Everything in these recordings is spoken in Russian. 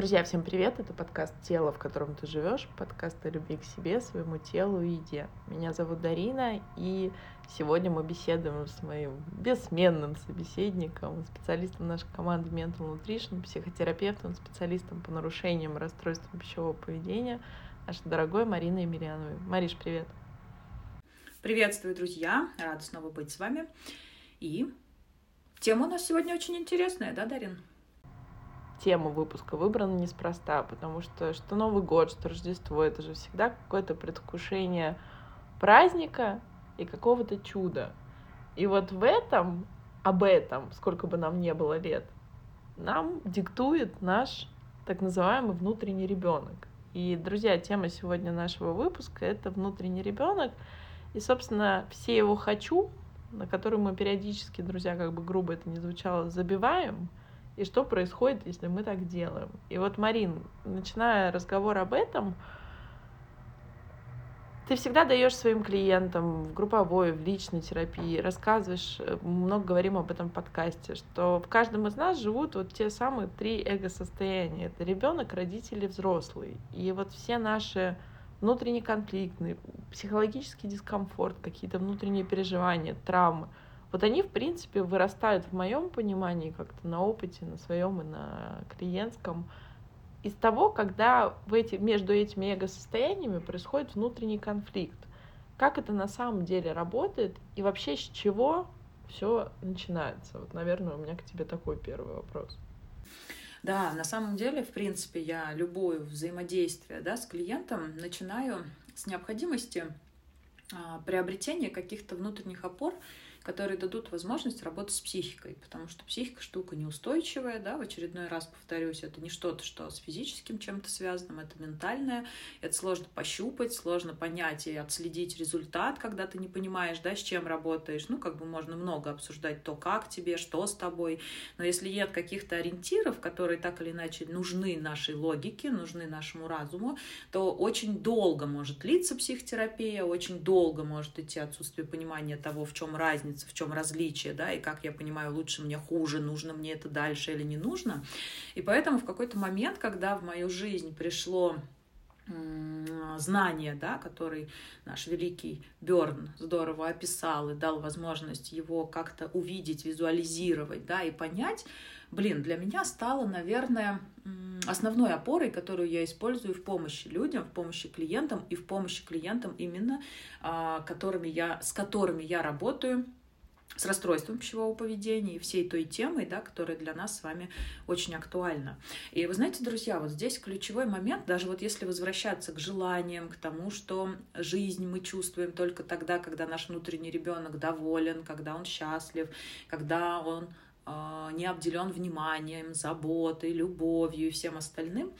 Друзья, всем привет! Это подкаст «Тело, в котором ты живешь», подкаст о любви к себе, своему телу и еде. Меня зовут Дарина, и сегодня мы беседуем с моим бессменным собеседником, специалистом нашей команды Mental Nutrition, психотерапевтом, специалистом по нарушениям и расстройствам пищевого поведения, нашей дорогой Мариной Емельяновой. Мариш, привет! Приветствую, друзья! Рада снова быть с вами. И тема у нас сегодня очень интересная, да, Дарин? Тема выпуска выбрана неспроста, потому что что Новый год, что Рождество, это же всегда какое-то предвкушение праздника и какого-то чуда. И вот в этом, об этом, сколько бы нам не было лет, нам диктует наш так называемый внутренний ребенок. И, друзья, тема сегодня нашего выпуска — это внутренний ребенок. И, собственно, все его «хочу», на который мы периодически, друзья, как бы грубо это не звучало, забиваем — и что происходит, если мы так делаем. И вот, Марин, начиная разговор об этом, ты всегда даешь своим клиентам в групповой, в личной терапии, рассказываешь, э, много говорим об этом подкасте, что в каждом из нас живут вот те самые три эго-состояния. Это ребенок, родители, взрослый. И вот все наши внутренние конфликты, психологический дискомфорт, какие-то внутренние переживания, травмы — вот они, в принципе, вырастают в моем понимании как-то на опыте, на своем и на клиентском, из того, когда в эти, между этими эго-состояниями происходит внутренний конфликт. Как это на самом деле работает и вообще с чего все начинается? Вот, наверное, у меня к тебе такой первый вопрос. Да, на самом деле, в принципе, я любое взаимодействие да, с клиентом начинаю с необходимости а, приобретения каких-то внутренних опор, которые дадут возможность работать с психикой, потому что психика штука неустойчивая, да, в очередной раз повторюсь, это не что-то, что с физическим чем-то связанным, это ментальное, это сложно пощупать, сложно понять и отследить результат, когда ты не понимаешь, да, с чем работаешь, ну, как бы можно много обсуждать то, как тебе, что с тобой, но если нет каких-то ориентиров, которые так или иначе нужны нашей логике, нужны нашему разуму, то очень долго может длиться психотерапия, очень долго может идти отсутствие понимания того, в чем разница разница, в чем различие, да, и как я понимаю, лучше мне, хуже, нужно мне это дальше или не нужно. И поэтому в какой-то момент, когда в мою жизнь пришло знание, да, который наш великий Берн здорово описал и дал возможность его как-то увидеть, визуализировать, да, и понять, блин, для меня стало, наверное, основной опорой, которую я использую в помощи людям, в помощи клиентам и в помощи клиентам именно, а, которыми я, с которыми я работаю с расстройством пищевого поведения и всей той темой, да, которая для нас с вами очень актуальна. И вы знаете, друзья, вот здесь ключевой момент, даже вот если возвращаться к желаниям, к тому, что жизнь мы чувствуем только тогда, когда наш внутренний ребенок доволен, когда он счастлив, когда он э, не обделен вниманием, заботой, любовью и всем остальным,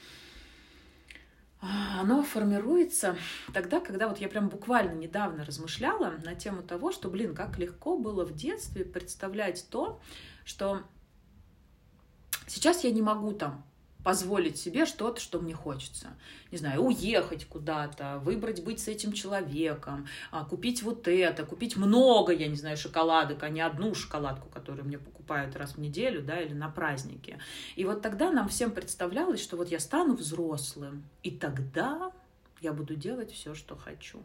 оно формируется тогда, когда вот я прям буквально недавно размышляла на тему того, что, блин, как легко было в детстве представлять то, что сейчас я не могу там позволить себе что-то, что мне хочется. Не знаю, уехать куда-то, выбрать быть с этим человеком, а, купить вот это, купить много, я не знаю, шоколадок, а не одну шоколадку, которую мне покупают раз в неделю, да, или на праздники. И вот тогда нам всем представлялось, что вот я стану взрослым, и тогда я буду делать все, что хочу.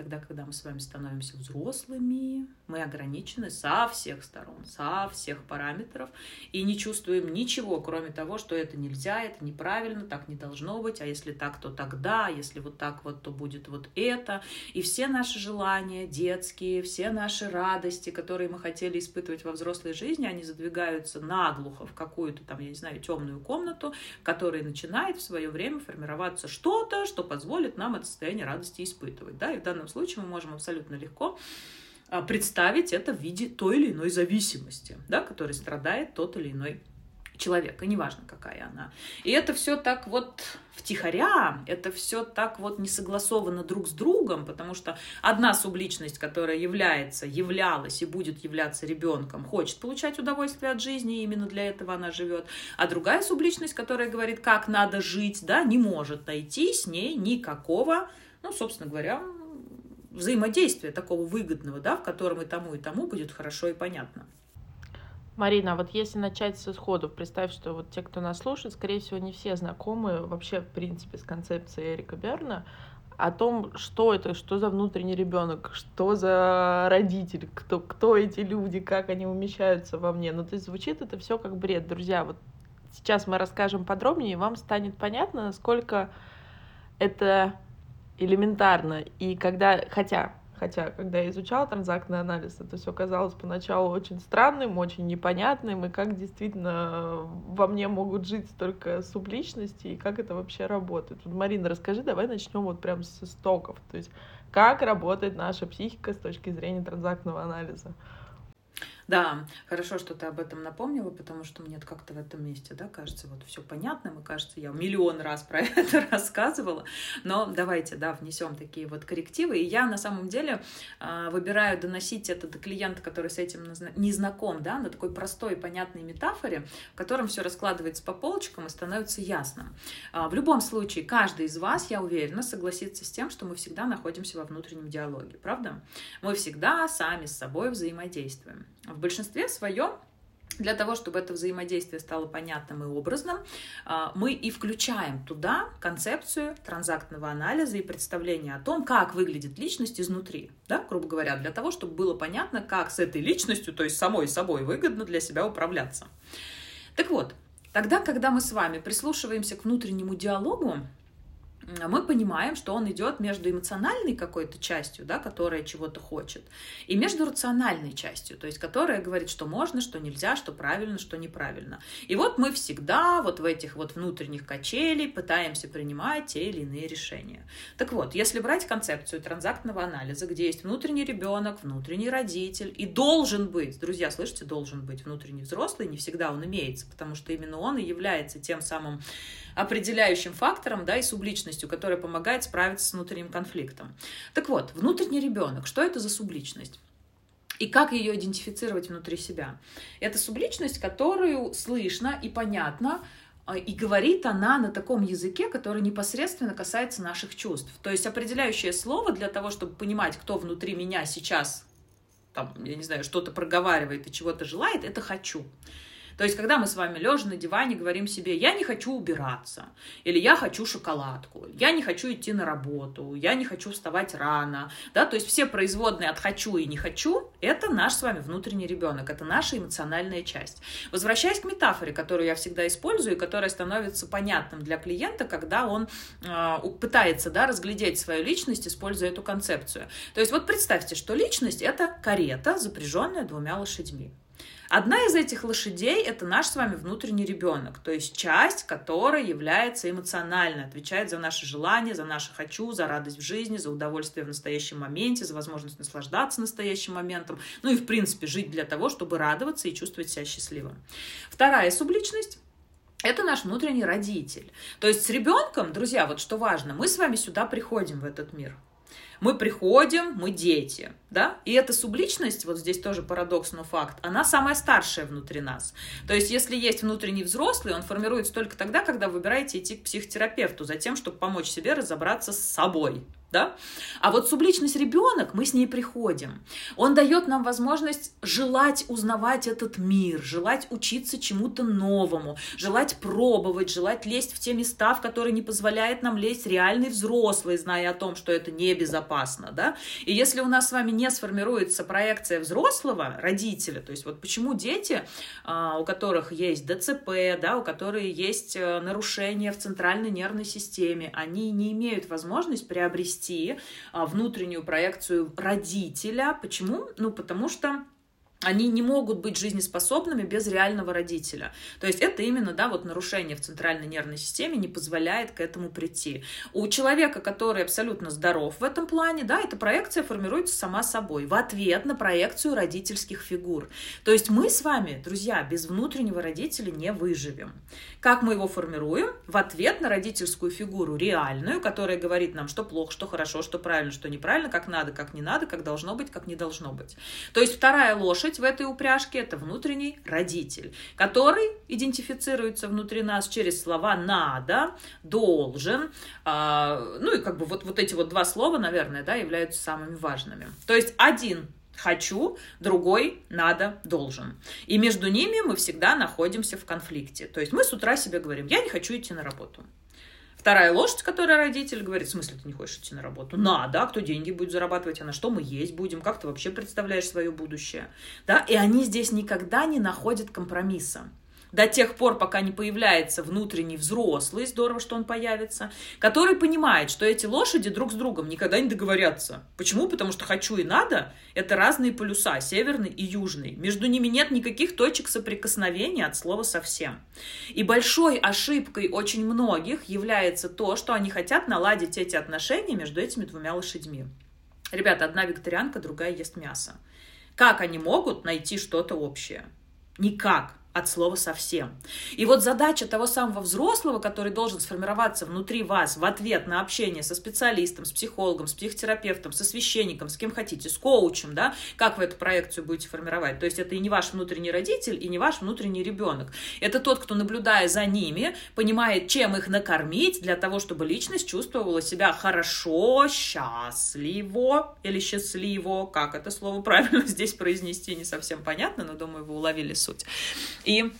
Тогда, когда мы с вами становимся взрослыми, мы ограничены со всех сторон, со всех параметров и не чувствуем ничего, кроме того, что это нельзя, это неправильно, так не должно быть, а если так, то тогда, а если вот так вот, то будет вот это. И все наши желания детские, все наши радости, которые мы хотели испытывать во взрослой жизни, они задвигаются наглухо в какую-то там, я не знаю, темную комнату, в которой начинает в свое время формироваться что-то, что позволит нам это состояние радости испытывать. Да? И в данном случае мы можем абсолютно легко а, представить это в виде той или иной зависимости, да, которой страдает тот или иной человек, и неважно, какая она. И это все так вот втихаря, это все так вот не согласовано друг с другом, потому что одна субличность, которая является, являлась и будет являться ребенком, хочет получать удовольствие от жизни, и именно для этого она живет, а другая субличность, которая говорит, как надо жить, да, не может найти с ней никакого, ну, собственно говоря, взаимодействия такого выгодного, да, в котором и тому, и тому будет хорошо и понятно. Марина, вот если начать с исходов, представь, что вот те, кто нас слушает, скорее всего, не все знакомы вообще, в принципе, с концепцией Эрика Берна, о том, что это, что за внутренний ребенок, что за родитель, кто, кто эти люди, как они умещаются во мне. Ну, то есть звучит это все как бред. Друзья, вот сейчас мы расскажем подробнее, и вам станет понятно, насколько это элементарно. И когда, хотя Хотя, когда я изучала транзактный анализ, это все казалось поначалу очень странным, очень непонятным, и как действительно во мне могут жить столько субличностей, и как это вообще работает. Вот, Марина, расскажи, давай начнем вот прям с истоков. То есть, как работает наша психика с точки зрения транзактного анализа. Да, хорошо, что ты об этом напомнила, потому что мне как-то в этом месте, да, кажется, вот все понятно, и кажется, я миллион раз про это рассказывала, но давайте, да, внесем такие вот коррективы, и я на самом деле э, выбираю доносить это до клиента, который с этим не знаком, да, на такой простой, понятной метафоре, в котором все раскладывается по полочкам и становится ясным. Э, в любом случае, каждый из вас, я уверена, согласится с тем, что мы всегда находимся во внутреннем диалоге, правда? Мы всегда сами с собой взаимодействуем. В большинстве своем для того, чтобы это взаимодействие стало понятным и образным, а, мы и включаем туда концепцию транзактного анализа и представление о том, как выглядит личность изнутри, да, грубо говоря, для того, чтобы было понятно, как с этой личностью, то есть самой собой, выгодно для себя управляться. Так вот, тогда, когда мы с вами прислушиваемся к внутреннему диалогу, мы понимаем, что он идет между эмоциональной какой-то частью, да, которая чего-то хочет, и между рациональной частью, то есть которая говорит, что можно, что нельзя, что правильно, что неправильно. И вот мы всегда вот в этих вот внутренних качелей пытаемся принимать те или иные решения. Так вот, если брать концепцию транзактного анализа, где есть внутренний ребенок, внутренний родитель, и должен быть, друзья, слышите, должен быть внутренний взрослый, не всегда он имеется, потому что именно он и является тем самым определяющим фактором, да, и субличностью, которая помогает справиться с внутренним конфликтом. Так вот, внутренний ребенок, что это за субличность? И как ее идентифицировать внутри себя? Это субличность, которую слышно и понятно, а, и говорит она на таком языке, который непосредственно касается наших чувств. То есть определяющее слово для того, чтобы понимать, кто внутри меня сейчас, там, я не знаю, что-то проговаривает и чего-то желает, это «хочу». То есть, когда мы с вами лежа на диване говорим себе, я не хочу убираться, или я хочу шоколадку, я не хочу идти на работу, я не хочу вставать рано, да, то есть все производные от хочу и не хочу, это наш с вами внутренний ребенок, это наша эмоциональная часть. Возвращаясь к метафоре, которую я всегда использую, и которая становится понятным для клиента, когда он э, пытается, да, разглядеть свою личность, используя эту концепцию. То есть вот представьте, что личность — это карета, запряженная двумя лошадьми. Одна из этих лошадей — это наш с вами внутренний ребенок, то есть часть, которая является эмоциональной, отвечает за наши желания, за наше «хочу», за радость в жизни, за удовольствие в настоящем моменте, за возможность наслаждаться настоящим моментом, ну и, в принципе, жить для того, чтобы радоваться и чувствовать себя счастливым. Вторая субличность это наш внутренний родитель. То есть с ребенком, друзья, вот что важно, мы с вами сюда приходим в этот мир. Мы приходим, мы дети, да, и эта субличность, вот здесь тоже парадокс, но факт, она самая старшая внутри нас. То есть, если есть внутренний взрослый, он формируется только тогда, когда вы выбираете идти к психотерапевту, за тем, чтобы помочь себе разобраться с собой, да? А вот субличность ребенок, мы с ней приходим. Он дает нам возможность желать узнавать этот мир, желать учиться чему-то новому, желать пробовать, желать лезть в те места, в которые не позволяет нам лезть реальный взрослый, зная о том, что это небезопасно, да? И если у нас с вами не сформируется проекция взрослого родителя, то есть вот почему дети, а, у которых есть ДЦП, да, у которых есть э, нарушения в центральной нервной системе, они не имеют возможность приобрести вести а, внутреннюю проекцию родителя. Почему? Ну, потому что они не могут быть жизнеспособными без реального родителя. То есть это именно, да, вот нарушение в центральной нервной системе не позволяет к этому прийти. У человека, который абсолютно здоров в этом плане, да, эта проекция формируется сама собой в ответ на проекцию родительских фигур. То есть мы с вами, друзья, без внутреннего родителя не выживем. Как мы его формируем? В ответ на родительскую фигуру реальную, которая говорит нам, что плохо, что хорошо, что правильно, что неправильно, как надо, как не надо, как должно быть, как не должно быть. То есть вторая лошадь лошадь в этой упряжке – это внутренний родитель, который идентифицируется внутри нас через слова «надо», «должен», э, ну и как бы вот, вот эти вот два слова, наверное, да, являются самыми важными. То есть один Хочу, другой надо, должен. И между ними мы всегда находимся в конфликте. То есть мы с утра себе говорим, я не хочу идти на работу. Вторая лошадь, которая родитель говорит, в смысле ты не хочешь идти на работу? Надо, кто деньги будет зарабатывать, а на что мы есть будем, как ты вообще представляешь свое будущее? Да? И они здесь никогда не находят компромисса до тех пор, пока не появляется внутренний взрослый, здорово, что он появится, который понимает, что эти лошади друг с другом никогда не договорятся. Почему? Потому что хочу и надо – это разные полюса, северный и южный. Между ними нет никаких точек соприкосновения от слова совсем. И большой ошибкой очень многих является то, что они хотят наладить эти отношения между этими двумя лошадьми. Ребята, одна вегетарианка, другая ест мясо. Как они могут найти что-то общее? Никак от слова совсем. И вот задача того самого взрослого, который должен сформироваться внутри вас в ответ на общение со специалистом, с психологом, с психотерапевтом, со священником, с кем хотите, с коучем, да, как вы эту проекцию будете формировать. То есть это и не ваш внутренний родитель, и не ваш внутренний ребенок. Это тот, кто, наблюдая за ними, понимает, чем их накормить для того, чтобы личность чувствовала себя хорошо, счастливо или счастливо, как это слово правильно здесь произнести, не совсем понятно, но думаю, вы уловили суть. И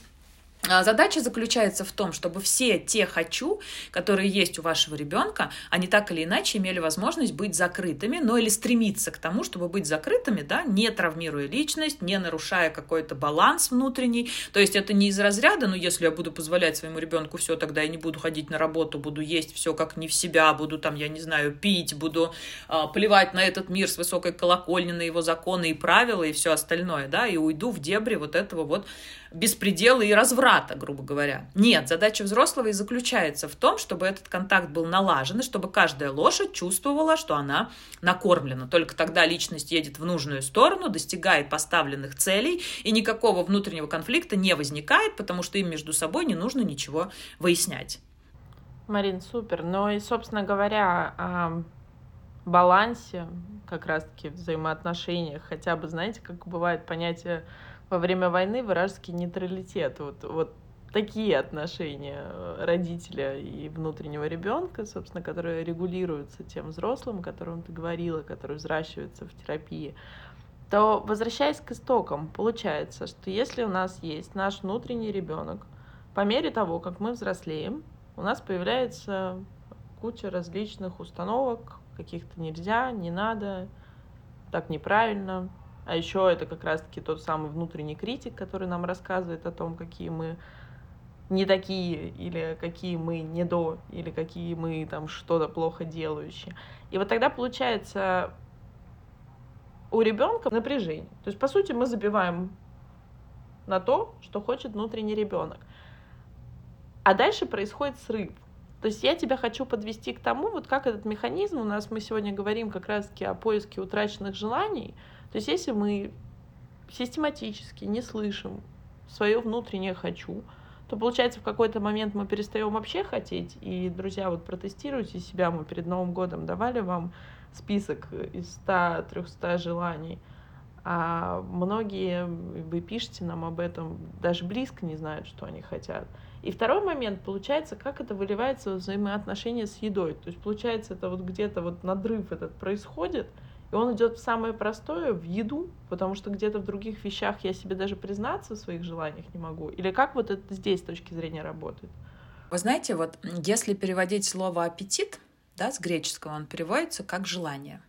а, Задача заключается в том, чтобы все те «хочу», которые есть у вашего ребенка, они так или иначе имели возможность быть закрытыми, но или стремиться к тому, чтобы быть закрытыми, да, не травмируя личность, не нарушая какой-то баланс внутренний. То есть это не из разряда, ну, если я буду позволять своему ребенку все, тогда я не буду ходить на работу, буду есть все как не в себя, буду там, я не знаю, пить, буду э, плевать на этот мир с высокой колокольни, на его законы и правила и все остальное, да, и уйду в дебри вот этого вот беспредела и разврата, грубо говоря. Нет, задача взрослого и заключается в том, чтобы этот контакт был налажен, и чтобы каждая лошадь чувствовала, что она накормлена. Только тогда личность едет в нужную сторону, достигает поставленных целей, и никакого внутреннего конфликта не возникает, потому что им между собой не нужно ничего выяснять. Марин, супер. Ну и, собственно говоря, о балансе, как раз-таки взаимоотношениях, хотя бы, знаете, как бывает понятие во время войны вражеский нейтралитет. Вот, вот такие отношения э, родителя и внутреннего ребенка, собственно, которые регулируются тем взрослым, о котором ты говорила, который взращивается в терапии, то, возвращаясь к истокам, получается, что если у нас есть наш внутренний ребенок, по мере того, как мы взрослеем, у нас появляется куча различных установок, каких-то нельзя, не надо, так неправильно, а еще это как раз-таки тот самый внутренний критик, который нам рассказывает о том, какие мы не такие, или какие мы не до, или какие мы там что-то плохо делающие. И вот тогда получается у ребенка напряжение. То есть, по сути, мы забиваем на то, что хочет внутренний ребенок. А дальше происходит срыв. То есть я тебя хочу подвести к тому, вот как этот механизм, у нас мы сегодня говорим как раз-таки о поиске утраченных желаний, то есть если мы систематически не слышим свое внутреннее «хочу», то получается в какой-то момент мы перестаем вообще хотеть. И, друзья, вот протестируйте себя. Мы перед Новым годом давали вам список из 100-300 желаний. А многие, вы пишете нам об этом, даже близко не знают, что они хотят. И второй момент, получается, как это выливается в взаимоотношения с едой. То есть, получается, это вот где-то вот надрыв этот происходит – и он идет в самое простое, в еду, потому что где-то в других вещах я себе даже признаться в своих желаниях не могу. Или как вот это здесь с точки зрения работает? Вы знаете, вот если переводить слово аппетит, да, с греческого он переводится как желание.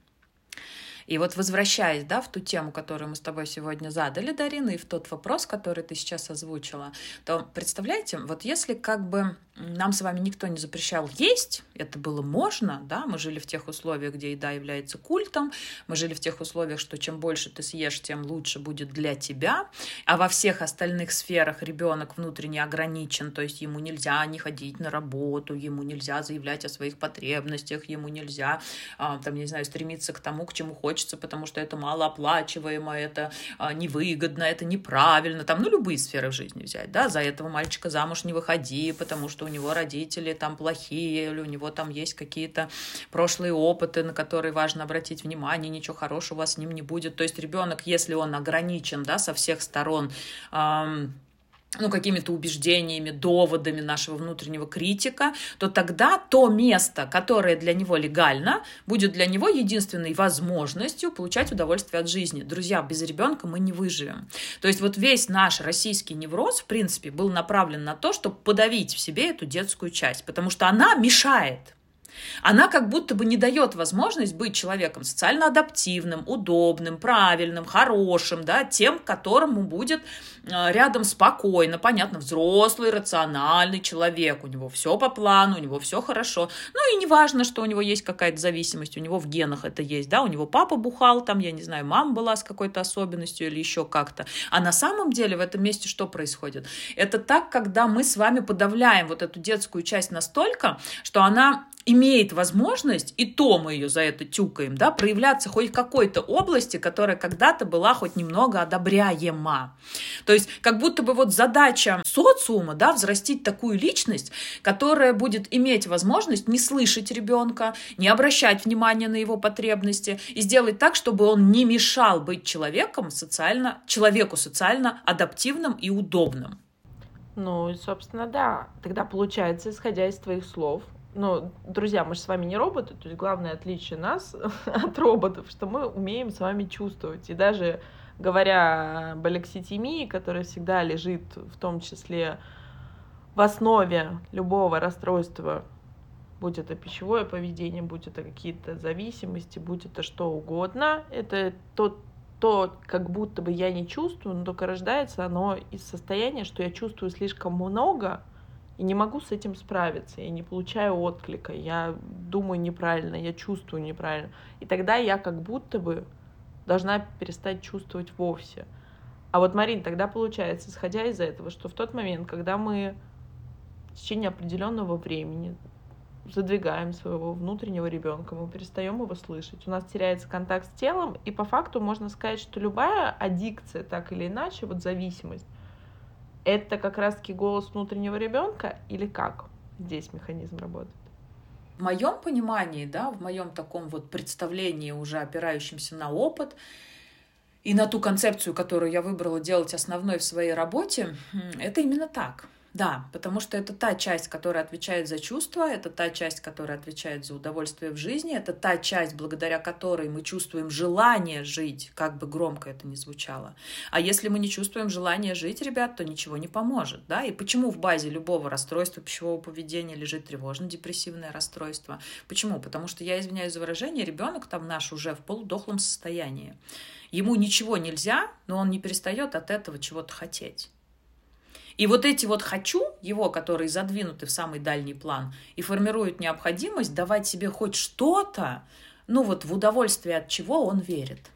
И вот возвращаясь, да, в ту тему, которую мы с тобой сегодня задали, Дарина, и в тот вопрос, который ты сейчас озвучила, то представляете, вот если как бы нам с вами никто не запрещал есть, это было можно, да, мы жили в тех условиях, где еда является культом, мы жили в тех условиях, что чем больше ты съешь, тем лучше будет для тебя, а во всех остальных сферах ребенок внутренне ограничен, то есть ему нельзя не ходить на работу, ему нельзя заявлять о своих потребностях, ему нельзя, а, там, не знаю, стремиться к тому, к чему хочется, потому что это малооплачиваемо, это а, невыгодно, это неправильно, там, ну, любые сферы жизни взять, да, за этого мальчика замуж не выходи, потому что у него родители там плохие, или у него там есть какие-то прошлые опыты, на которые важно обратить внимание, ничего хорошего с ним не будет. То есть ребенок, если он ограничен, да, со всех сторон, эм, ну, какими-то убеждениями, доводами нашего внутреннего критика, то тогда то место, которое для него легально, будет для него единственной возможностью получать удовольствие от жизни. Друзья, без ребенка мы не выживем. То есть вот весь наш российский невроз, в принципе, был направлен на то, чтобы подавить в себе эту детскую часть, потому что она мешает она как будто бы не дает возможность быть человеком социально адаптивным, удобным, правильным, хорошим, да, тем, которому будет э, рядом спокойно, понятно, взрослый, рациональный человек, у него все по плану, у него все хорошо. Ну и не важно, что у него есть какая-то зависимость, у него в генах это есть, да, у него папа бухал, там, я не знаю, мама была с какой-то особенностью или еще как-то. А на самом деле в этом месте что происходит? Это так, когда мы с вами подавляем вот эту детскую часть настолько, что она имеет возможность, и то мы ее за это тюкаем, да, проявляться хоть в какой-то области, которая когда-то была хоть немного одобряема. То есть как будто бы вот задача социума, да, взрастить такую личность, которая будет иметь возможность не слышать ребенка, не обращать внимания на его потребности и сделать так, чтобы он не мешал быть человеком социально, человеку социально адаптивным и удобным. Ну, собственно, да. Тогда получается, исходя из твоих слов, ну, друзья, мы же с вами не роботы, то есть главное отличие нас от роботов, что мы умеем с вами чувствовать. И даже говоря об алекситимии, которая всегда лежит в том числе в основе любого расстройства, будь это пищевое поведение, будь это какие-то зависимости, будь это что угодно, это тот то, как будто бы я не чувствую, но только рождается оно из состояния, что я чувствую слишком много, и не могу с этим справиться, я не получаю отклика, я думаю неправильно, я чувствую неправильно. И тогда я как будто бы должна перестать чувствовать вовсе. А вот, Марин, тогда получается, исходя из этого, что в тот момент, когда мы в течение определенного времени задвигаем своего внутреннего ребенка, мы перестаем его слышать, у нас теряется контакт с телом, и по факту можно сказать, что любая аддикция, так или иначе, вот зависимость, это как раз-таки голос внутреннего ребенка или как здесь механизм работает? В моем понимании, да, в моем таком вот представлении, уже опирающемся на опыт, и на ту концепцию, которую я выбрала делать основной в своей работе, это именно так. Да, потому что это та часть, которая отвечает за чувства, это та часть, которая отвечает за удовольствие в жизни, это та часть, благодаря которой мы чувствуем желание жить, как бы громко это ни звучало. А если мы не чувствуем желания жить, ребят, то ничего не поможет, да? И почему в базе любого расстройства пищевого поведения лежит тревожно-депрессивное расстройство? Почему? Потому что, я извиняюсь за выражение, ребенок там наш уже в полудохлом состоянии. Ему ничего нельзя, но он не перестает от этого чего-то хотеть. И вот эти вот «хочу» его, которые задвинуты в самый дальний план и формируют необходимость давать себе хоть что-то, ну вот в удовольствие от чего он верит.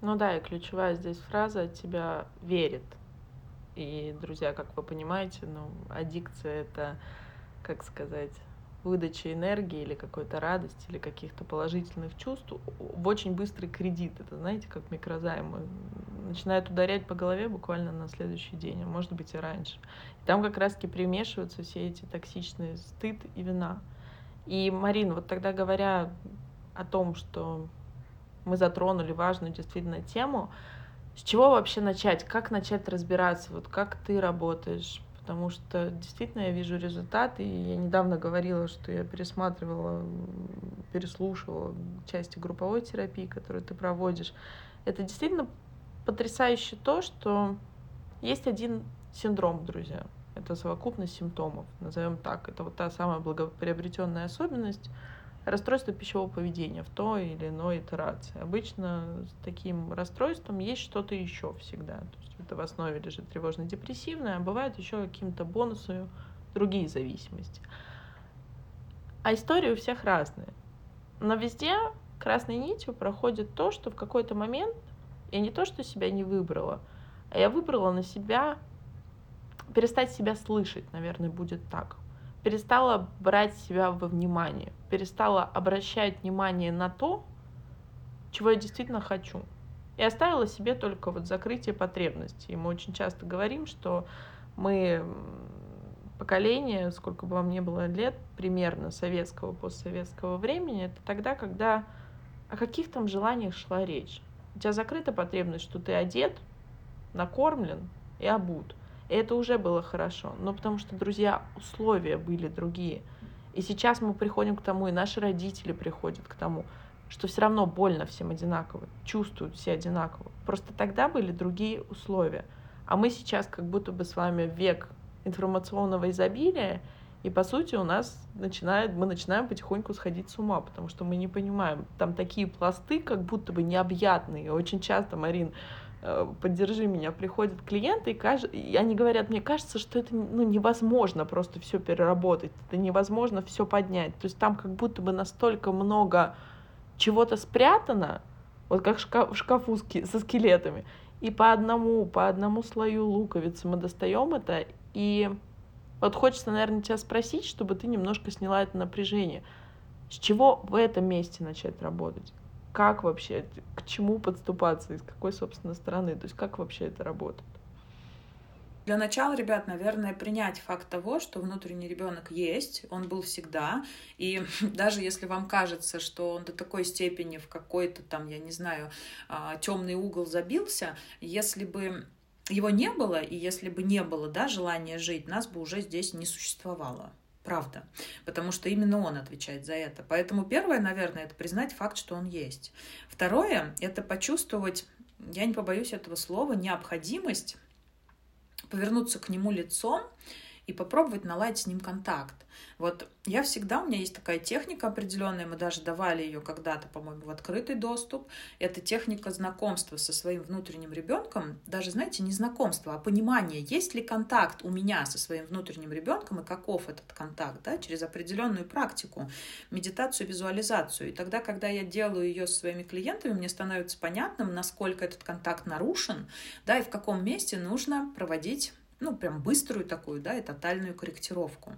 Ну да, и ключевая здесь фраза от тебя верит. И, друзья, как вы понимаете, ну, аддикция — это, как сказать, выдача энергии или какой-то радости или каких-то положительных чувств в очень быстрый кредит. Это, знаете, как микрозаймы. Начинают ударять по голове буквально на следующий день, а может быть и раньше. И там как раз-таки примешиваются все эти токсичные стыд и вина. И, Марин, вот тогда говоря о том, что мы затронули важную действительно тему, с чего вообще начать? Как начать разбираться? Вот как ты работаешь? Потому что действительно я вижу результаты. И я недавно говорила, что я пересматривала, переслушивала части групповой терапии, которую ты проводишь. Это действительно потрясающе то, что есть один синдром, друзья. Это совокупность симптомов, назовем так. Это вот та самая благоприобретенная особенность расстройства пищевого поведения в той или иной итерации. Обычно с таким расстройством есть что-то еще всегда. То есть это в основе лежит тревожно-депрессивное, а бывает еще каким-то бонусом другие зависимости. А истории у всех разные. Но везде красной нитью проходит то, что в какой-то момент я не то, что себя не выбрала, а я выбрала на себя перестать себя слышать, наверное, будет так. Перестала брать себя во внимание, перестала обращать внимание на то, чего я действительно хочу и оставила себе только вот закрытие потребностей. Мы очень часто говорим, что мы поколение, сколько бы вам ни было лет, примерно советского, постсоветского времени, это тогда, когда о каких там желаниях шла речь. У тебя закрыта потребность, что ты одет, накормлен и обут. И это уже было хорошо. Но потому что, друзья, условия были другие. И сейчас мы приходим к тому, и наши родители приходят к тому, что все равно больно всем одинаково, чувствуют все одинаково. Просто тогда были другие условия. А мы сейчас как будто бы с вами век информационного изобилия, и по сути у нас начинает, мы начинаем потихоньку сходить с ума, потому что мы не понимаем, там такие пласты, как будто бы необъятные. Очень часто, Марин, поддержи меня, приходят клиенты, и, каж... и они говорят, мне кажется, что это ну, невозможно просто все переработать, это невозможно все поднять. То есть там как будто бы настолько много чего-то спрятано, вот как в шкафу со скелетами, и по одному, по одному слою луковицы мы достаем это, и вот хочется, наверное, тебя спросить, чтобы ты немножко сняла это напряжение. С чего в этом месте начать работать? Как вообще, к чему подступаться, из какой, собственно, стороны? То есть как вообще это работает? Для начала, ребят, наверное, принять факт того, что внутренний ребенок есть, он был всегда, и даже если вам кажется, что он до такой степени в какой-то там, я не знаю, а, темный угол забился, если бы его не было, и если бы не было да, желания жить, нас бы уже здесь не существовало. Правда. Потому что именно он отвечает за это. Поэтому первое, наверное, это признать факт, что он есть. Второе, это почувствовать, я не побоюсь этого слова, необходимость повернуться к нему лицом и попробовать наладить с ним контакт. Вот я всегда, у меня есть такая техника определенная, мы даже давали ее когда-то, по-моему, в открытый доступ. Это техника знакомства со своим внутренним ребенком. Даже, знаете, не знакомство, а понимание, есть ли контакт у меня со своим внутренним ребенком и каков этот контакт, да, через определенную практику, медитацию, визуализацию. И тогда, когда я делаю ее со своими клиентами, мне становится понятным, насколько этот контакт нарушен, да, и в каком месте нужно проводить ну, прям быструю такую, да, и тотальную корректировку.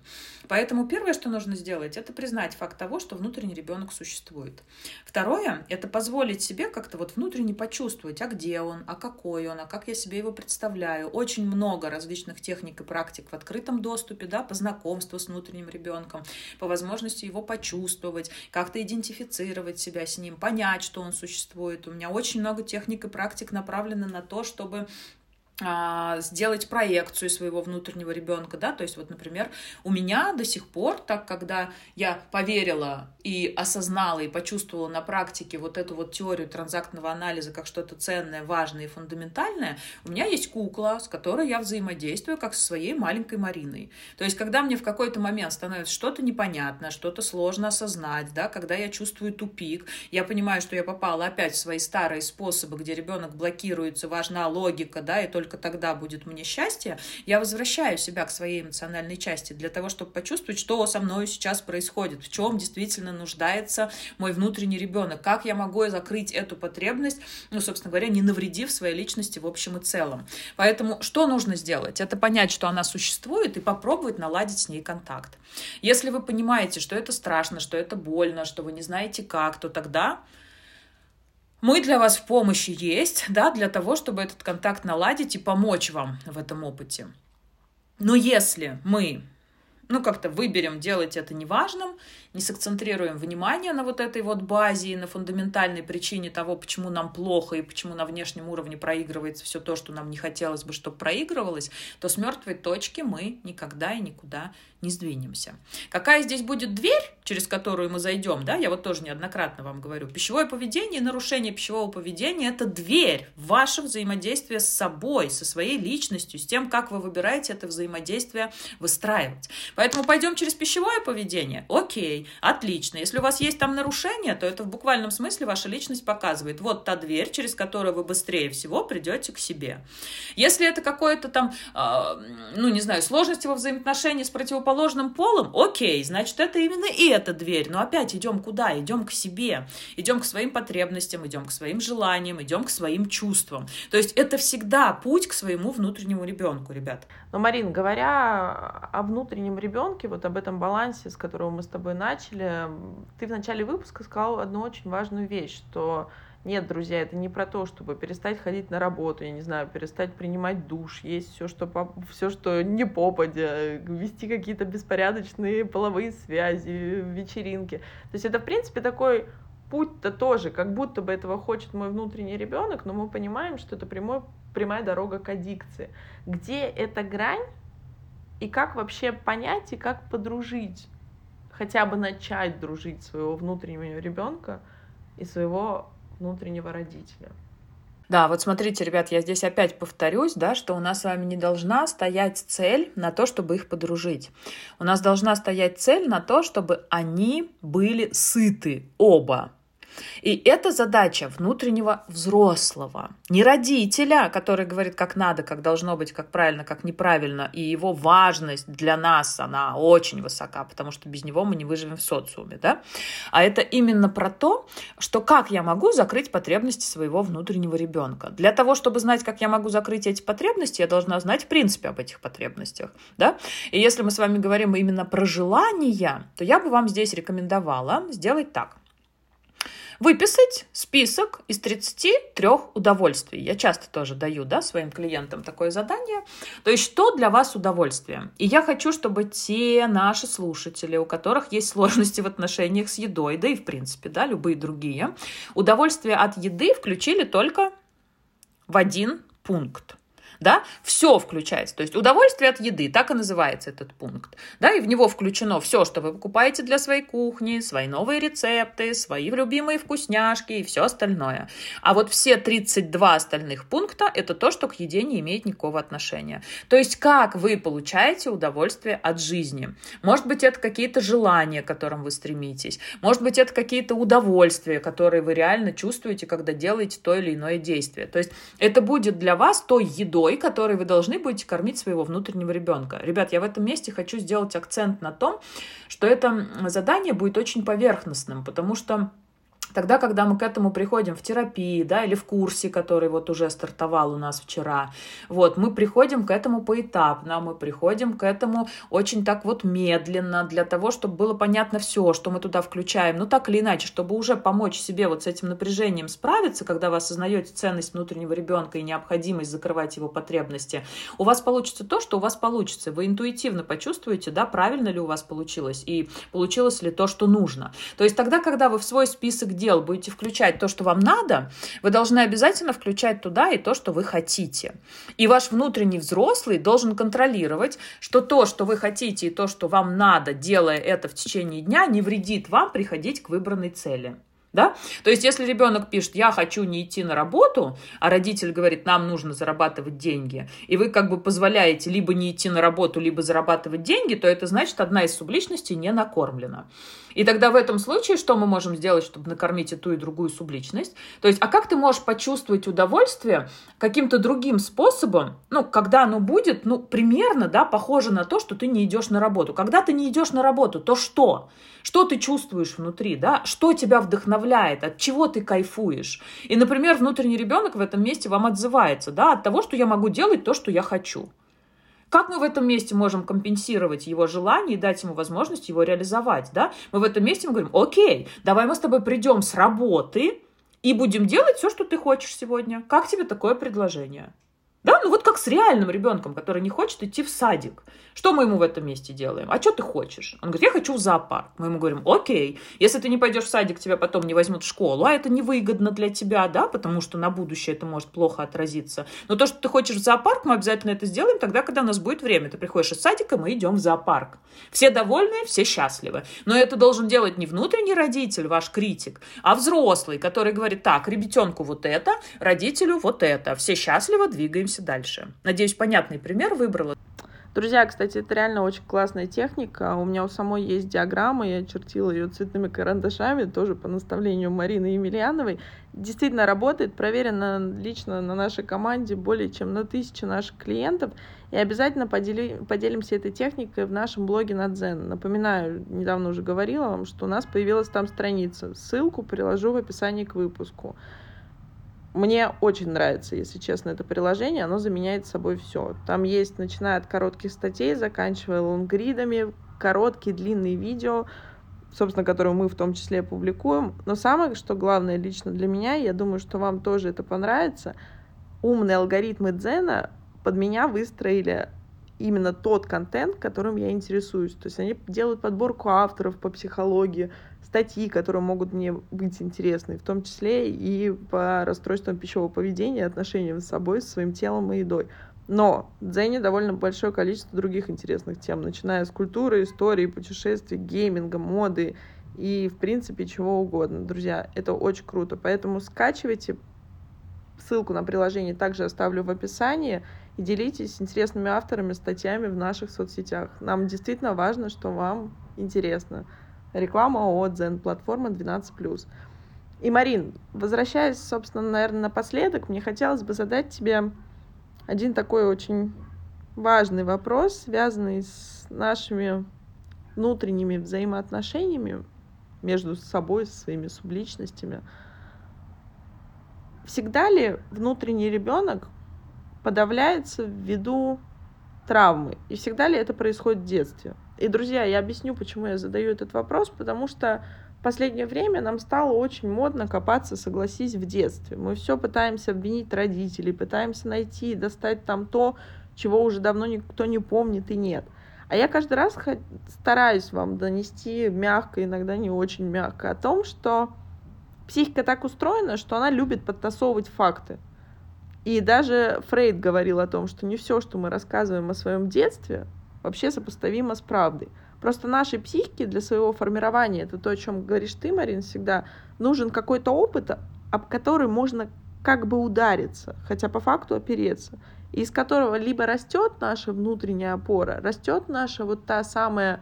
Поэтому первое, что нужно сделать, это признать факт того, что внутренний ребенок существует. Второе, это позволить себе как-то вот внутренне почувствовать, а где он, а какой он, а как я себе его представляю. Очень много различных техник и практик в открытом доступе, да, по знакомству с внутренним ребенком, по возможности его почувствовать, как-то идентифицировать себя с ним, понять, что он существует. У меня очень много техник и практик направлены на то, чтобы сделать проекцию своего внутреннего ребенка, да, то есть вот, например, у меня до сих пор, так, когда я поверила и осознала и почувствовала на практике вот эту вот теорию транзактного анализа как что-то ценное, важное и фундаментальное, у меня есть кукла, с которой я взаимодействую как со своей маленькой Мариной. То есть, когда мне в какой-то момент становится что-то непонятно, что-то сложно осознать, да, когда я чувствую тупик, я понимаю, что я попала опять в свои старые способы, где ребенок блокируется, важна логика, да, и только только тогда будет мне счастье, я возвращаю себя к своей эмоциональной части для того, чтобы почувствовать, что со мной сейчас происходит, в чем действительно нуждается мой внутренний ребенок, как я могу закрыть эту потребность, ну, собственно говоря, не навредив своей личности в общем и целом. Поэтому что нужно сделать? Это понять, что она существует, и попробовать наладить с ней контакт. Если вы понимаете, что это страшно, что это больно, что вы не знаете как, то тогда мы для вас в помощи есть, да, для того, чтобы этот контакт наладить и помочь вам в этом опыте. Но если мы, ну, как-то выберем делать это неважным, не сакцентрируем внимание на вот этой вот базе и на фундаментальной причине того, почему нам плохо и почему на внешнем уровне проигрывается все то, что нам не хотелось бы, чтобы проигрывалось, то с мертвой точки мы никогда и никуда не сдвинемся. Какая здесь будет дверь, через которую мы зайдем, да, я вот тоже неоднократно вам говорю, пищевое поведение и нарушение пищевого поведения – это дверь в ваше взаимодействие с собой, со своей личностью, с тем, как вы выбираете это взаимодействие выстраивать. Поэтому пойдем через пищевое поведение. Окей, отлично. Если у вас есть там нарушение, то это в буквальном смысле ваша личность показывает. Вот та дверь, через которую вы быстрее всего придете к себе. Если это какое-то там, э, ну, не знаю, сложности во взаимоотношении с противоположным полом, окей, значит, это именно и эта дверь. Но опять идем куда? Идем к себе, идем к своим потребностям, идем к своим желаниям, идем к своим чувствам. То есть это всегда путь к своему внутреннему ребенку, ребят. Но, Марин, говоря о внутреннем ребенке, вот об этом балансе, с которого мы с тобой начали, ты в начале выпуска сказал одну очень важную вещь, что нет, друзья, это не про то, чтобы перестать ходить на работу, я не знаю, перестать принимать душ, есть все, что, по... все, что не попадя, вести какие-то беспорядочные половые связи, вечеринки. То есть это, в принципе, такой путь-то тоже, как будто бы этого хочет мой внутренний ребенок, но мы понимаем, что это прямой прямая дорога к аддикции. Где эта грань и как вообще понять и как подружить, хотя бы начать дружить своего внутреннего ребенка и своего внутреннего родителя. Да, вот смотрите, ребят, я здесь опять повторюсь, да, что у нас с вами не должна стоять цель на то, чтобы их подружить. У нас должна стоять цель на то, чтобы они были сыты оба. И это задача внутреннего взрослого, не родителя, который говорит, как надо, как должно быть, как правильно, как неправильно. И его важность для нас, она очень высока, потому что без него мы не выживем в социуме. Да? А это именно про то, что как я могу закрыть потребности своего внутреннего ребенка. Для того, чтобы знать, как я могу закрыть эти потребности, я должна знать в принципе об этих потребностях. Да? И если мы с вами говорим именно про желания, то я бы вам здесь рекомендовала сделать так выписать список из 33 удовольствий. Я часто тоже даю да, своим клиентам такое задание. То есть, что для вас удовольствие? И я хочу, чтобы те наши слушатели, у которых есть сложности в отношениях с едой, да и в принципе, да, любые другие, удовольствие от еды включили только в один пункт да, все включается. То есть удовольствие от еды, так и называется этот пункт, да, и в него включено все, что вы покупаете для своей кухни, свои новые рецепты, свои любимые вкусняшки и все остальное. А вот все 32 остальных пункта – это то, что к еде не имеет никакого отношения. То есть как вы получаете удовольствие от жизни. Может быть, это какие-то желания, к которым вы стремитесь. Может быть, это какие-то удовольствия, которые вы реально чувствуете, когда делаете то или иное действие. То есть это будет для вас той едой, едой, которой вы должны будете кормить своего внутреннего ребенка. Ребят, я в этом месте хочу сделать акцент на том, что это задание будет очень поверхностным, потому что Тогда, когда мы к этому приходим в терапии, да, или в курсе, который вот уже стартовал у нас вчера, вот, мы приходим к этому поэтапно, мы приходим к этому очень так вот медленно, для того, чтобы было понятно все, что мы туда включаем, ну так или иначе, чтобы уже помочь себе вот с этим напряжением справиться, когда вы осознаете ценность внутреннего ребенка и необходимость закрывать его потребности, у вас получится то, что у вас получится. Вы интуитивно почувствуете, да, правильно ли у вас получилось и получилось ли то, что нужно. То есть тогда, когда вы в свой список дел будете включать то, что вам надо, вы должны обязательно включать туда и то, что вы хотите. И ваш внутренний взрослый должен контролировать, что то, что вы хотите и то, что вам надо, делая это в течение дня, не вредит вам приходить к выбранной цели. Да? То есть, если ребенок пишет, я хочу не идти на работу, а родитель говорит, нам нужно зарабатывать деньги, и вы как бы позволяете либо не идти на работу, либо зарабатывать деньги, то это значит, одна из субличностей не накормлена. И тогда в этом случае что мы можем сделать, чтобы накормить и ту, и другую субличность? То есть, а как ты можешь почувствовать удовольствие каким-то другим способом, ну, когда оно будет, ну, примерно, да, похоже на то, что ты не идешь на работу. Когда ты не идешь на работу, то что? Что ты чувствуешь внутри, да? Что тебя вдохновляет? От чего ты кайфуешь? И, например, внутренний ребенок в этом месте вам отзывается, да, от того, что я могу делать то, что я хочу. Как мы в этом месте можем компенсировать его желание и дать ему возможность его реализовать, да? Мы в этом месте мы говорим, окей, давай мы с тобой придем с работы и будем делать все, что ты хочешь сегодня. Как тебе такое предложение? Да, ну вот как с реальным ребенком, который не хочет идти в садик. Что мы ему в этом месте делаем? А что ты хочешь? Он говорит, я хочу в зоопарк. Мы ему говорим, окей, если ты не пойдешь в садик, тебя потом не возьмут в школу, а это невыгодно для тебя, да, потому что на будущее это может плохо отразиться. Но то, что ты хочешь в зоопарк, мы обязательно это сделаем тогда, когда у нас будет время. Ты приходишь из садика, мы идем в зоопарк. Все довольны, все счастливы. Но это должен делать не внутренний родитель, ваш критик, а взрослый, который говорит, так, ребятенку вот это, родителю вот это. Все счастливы, двигаемся дальше. Надеюсь, понятный пример выбрала. Друзья, кстати, это реально очень классная техника. У меня у самой есть диаграмма, я чертила ее цветными карандашами, тоже по наставлению Марины Емельяновой. Действительно работает, проверено лично на нашей команде более чем на тысячу наших клиентов. И обязательно подели, поделимся этой техникой в нашем блоге на Дзен. Напоминаю, недавно уже говорила вам, что у нас появилась там страница. Ссылку приложу в описании к выпуску. Мне очень нравится, если честно, это приложение. Оно заменяет собой все. Там есть, начиная от коротких статей, заканчивая лонгридами, короткие, длинные видео, собственно, которые мы в том числе публикуем. Но самое, что главное лично для меня, я думаю, что вам тоже это понравится, умные алгоритмы Дзена под меня выстроили именно тот контент, которым я интересуюсь. То есть они делают подборку авторов по психологии, статьи, которые могут мне быть интересны, в том числе и по расстройствам пищевого поведения, отношениям с собой, с своим телом и едой. Но в Дзене довольно большое количество других интересных тем, начиная с культуры, истории, путешествий, гейминга, моды и, в принципе, чего угодно. Друзья, это очень круто. Поэтому скачивайте. Ссылку на приложение также оставлю в описании. И делитесь интересными авторами, статьями в наших соцсетях. Нам действительно важно, что вам интересно. Реклама от Zen, платформа 12+. И, Марин, возвращаясь, собственно, наверное, напоследок, мне хотелось бы задать тебе один такой очень важный вопрос, связанный с нашими внутренними взаимоотношениями между собой, со своими субличностями. Всегда ли внутренний ребенок подавляется ввиду травмы? И всегда ли это происходит в детстве? И, друзья, я объясню, почему я задаю этот вопрос, потому что в последнее время нам стало очень модно копаться, согласись, в детстве. Мы все пытаемся обвинить родителей, пытаемся найти, достать там то, чего уже давно никто не помнит и нет. А я каждый раз стараюсь вам донести мягко, иногда не очень мягко, о том, что психика так устроена, что она любит подтасовывать факты. И даже Фрейд говорил о том, что не все, что мы рассказываем о своем детстве, вообще сопоставимо с правдой. Просто нашей психике для своего формирования, это то, о чем говоришь ты, Марин, всегда, нужен какой-то опыт, об который можно как бы удариться, хотя по факту опереться, из которого либо растет наша внутренняя опора, растет наша вот та самая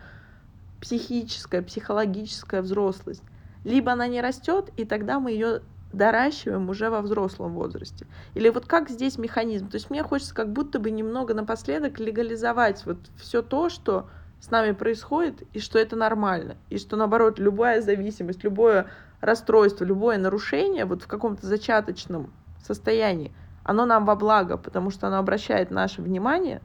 психическая, психологическая взрослость, либо она не растет, и тогда мы ее доращиваем уже во взрослом возрасте. Или вот как здесь механизм? То есть мне хочется как будто бы немного напоследок легализовать вот все то, что с нами происходит, и что это нормально, и что наоборот любая зависимость, любое расстройство, любое нарушение вот в каком-то зачаточном состоянии, оно нам во благо, потому что оно обращает наше внимание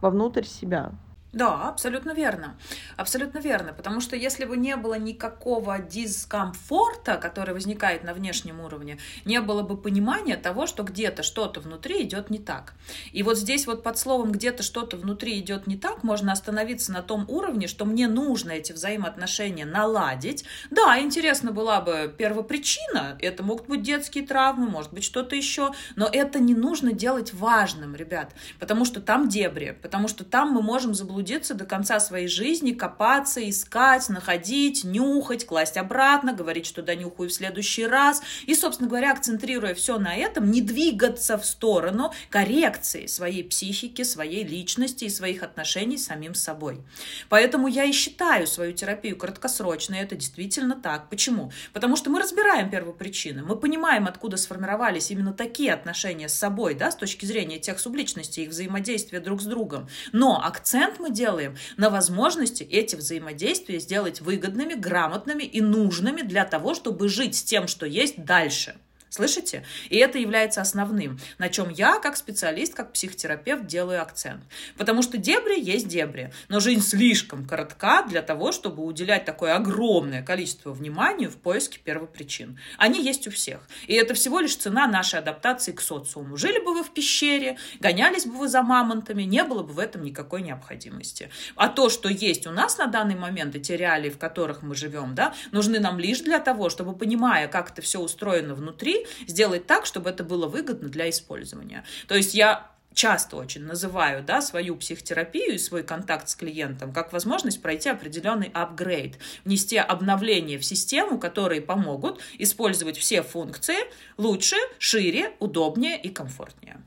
вовнутрь себя. Да, абсолютно верно. Абсолютно верно. Потому что если бы не было никакого дискомфорта, который возникает на внешнем уровне, не было бы понимания того, что где-то что-то внутри идет не так. И вот здесь вот под словом где-то что-то внутри идет не так, можно остановиться на том уровне, что мне нужно эти взаимоотношения наладить. Да, интересно была бы первопричина. Это могут быть детские травмы, может быть что-то еще. Но это не нужно делать важным, ребят. Потому что там дебри, потому что там мы можем заблудиться заблудиться до конца своей жизни, копаться, искать, находить, нюхать, класть обратно, говорить, что донюхаю в следующий раз. И, собственно говоря, акцентрируя все на этом, не двигаться в сторону коррекции своей психики, своей личности и своих отношений с самим собой. Поэтому я и считаю свою терапию краткосрочной. Это действительно так. Почему? Потому что мы разбираем первопричины, мы понимаем, откуда сформировались именно такие отношения с собой, да, с точки зрения тех субличностей, их взаимодействия друг с другом. Но акцент мы делаем на возможности эти взаимодействия сделать выгодными, грамотными и нужными для того, чтобы жить с тем, что есть дальше. Слышите? И это является основным, на чем я, как специалист, как психотерапевт, делаю акцент. Потому что дебри есть дебри, но жизнь слишком коротка для того, чтобы уделять такое огромное количество внимания в поиске первопричин. Они есть у всех. И это всего лишь цена нашей адаптации к социуму. Жили бы вы в пещере, гонялись бы вы за мамонтами, не было бы в этом никакой необходимости. А то, что есть у нас на данный момент, и те реалии, в которых мы живем, да, нужны нам лишь для того, чтобы, понимая, как это все устроено внутри, сделать так, чтобы это было выгодно для использования. То есть я часто очень называю да, свою психотерапию и свой контакт с клиентом как возможность пройти определенный апгрейд, внести обновления в систему, которые помогут использовать все функции лучше, шире, удобнее и комфортнее.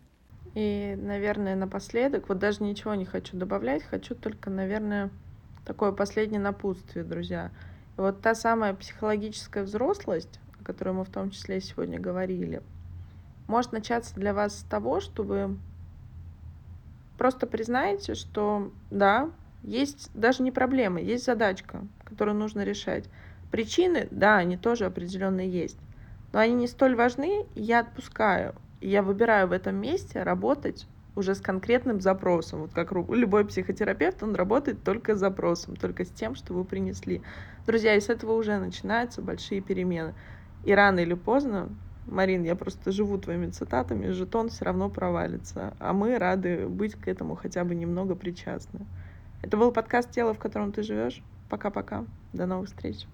И, наверное, напоследок, вот даже ничего не хочу добавлять, хочу только, наверное, такое последнее напутствие, друзья. вот та самая психологическая взрослость, о которой мы в том числе сегодня говорили, может начаться для вас с того, что вы просто признаете, что да, есть даже не проблема, есть задачка, которую нужно решать. Причины, да, они тоже определенные есть, но они не столь важны, и я отпускаю. И я выбираю в этом месте работать уже с конкретным запросом. Вот как любой психотерапевт, он работает только с запросом, только с тем, что вы принесли. Друзья, и с этого уже начинаются большие перемены. И рано или поздно Марин, я просто живу твоими цитатами, жетон все равно провалится, а мы рады быть к этому хотя бы немного причастны. Это был подкаст «Тело, в котором ты живешь». Пока-пока. До новых встреч.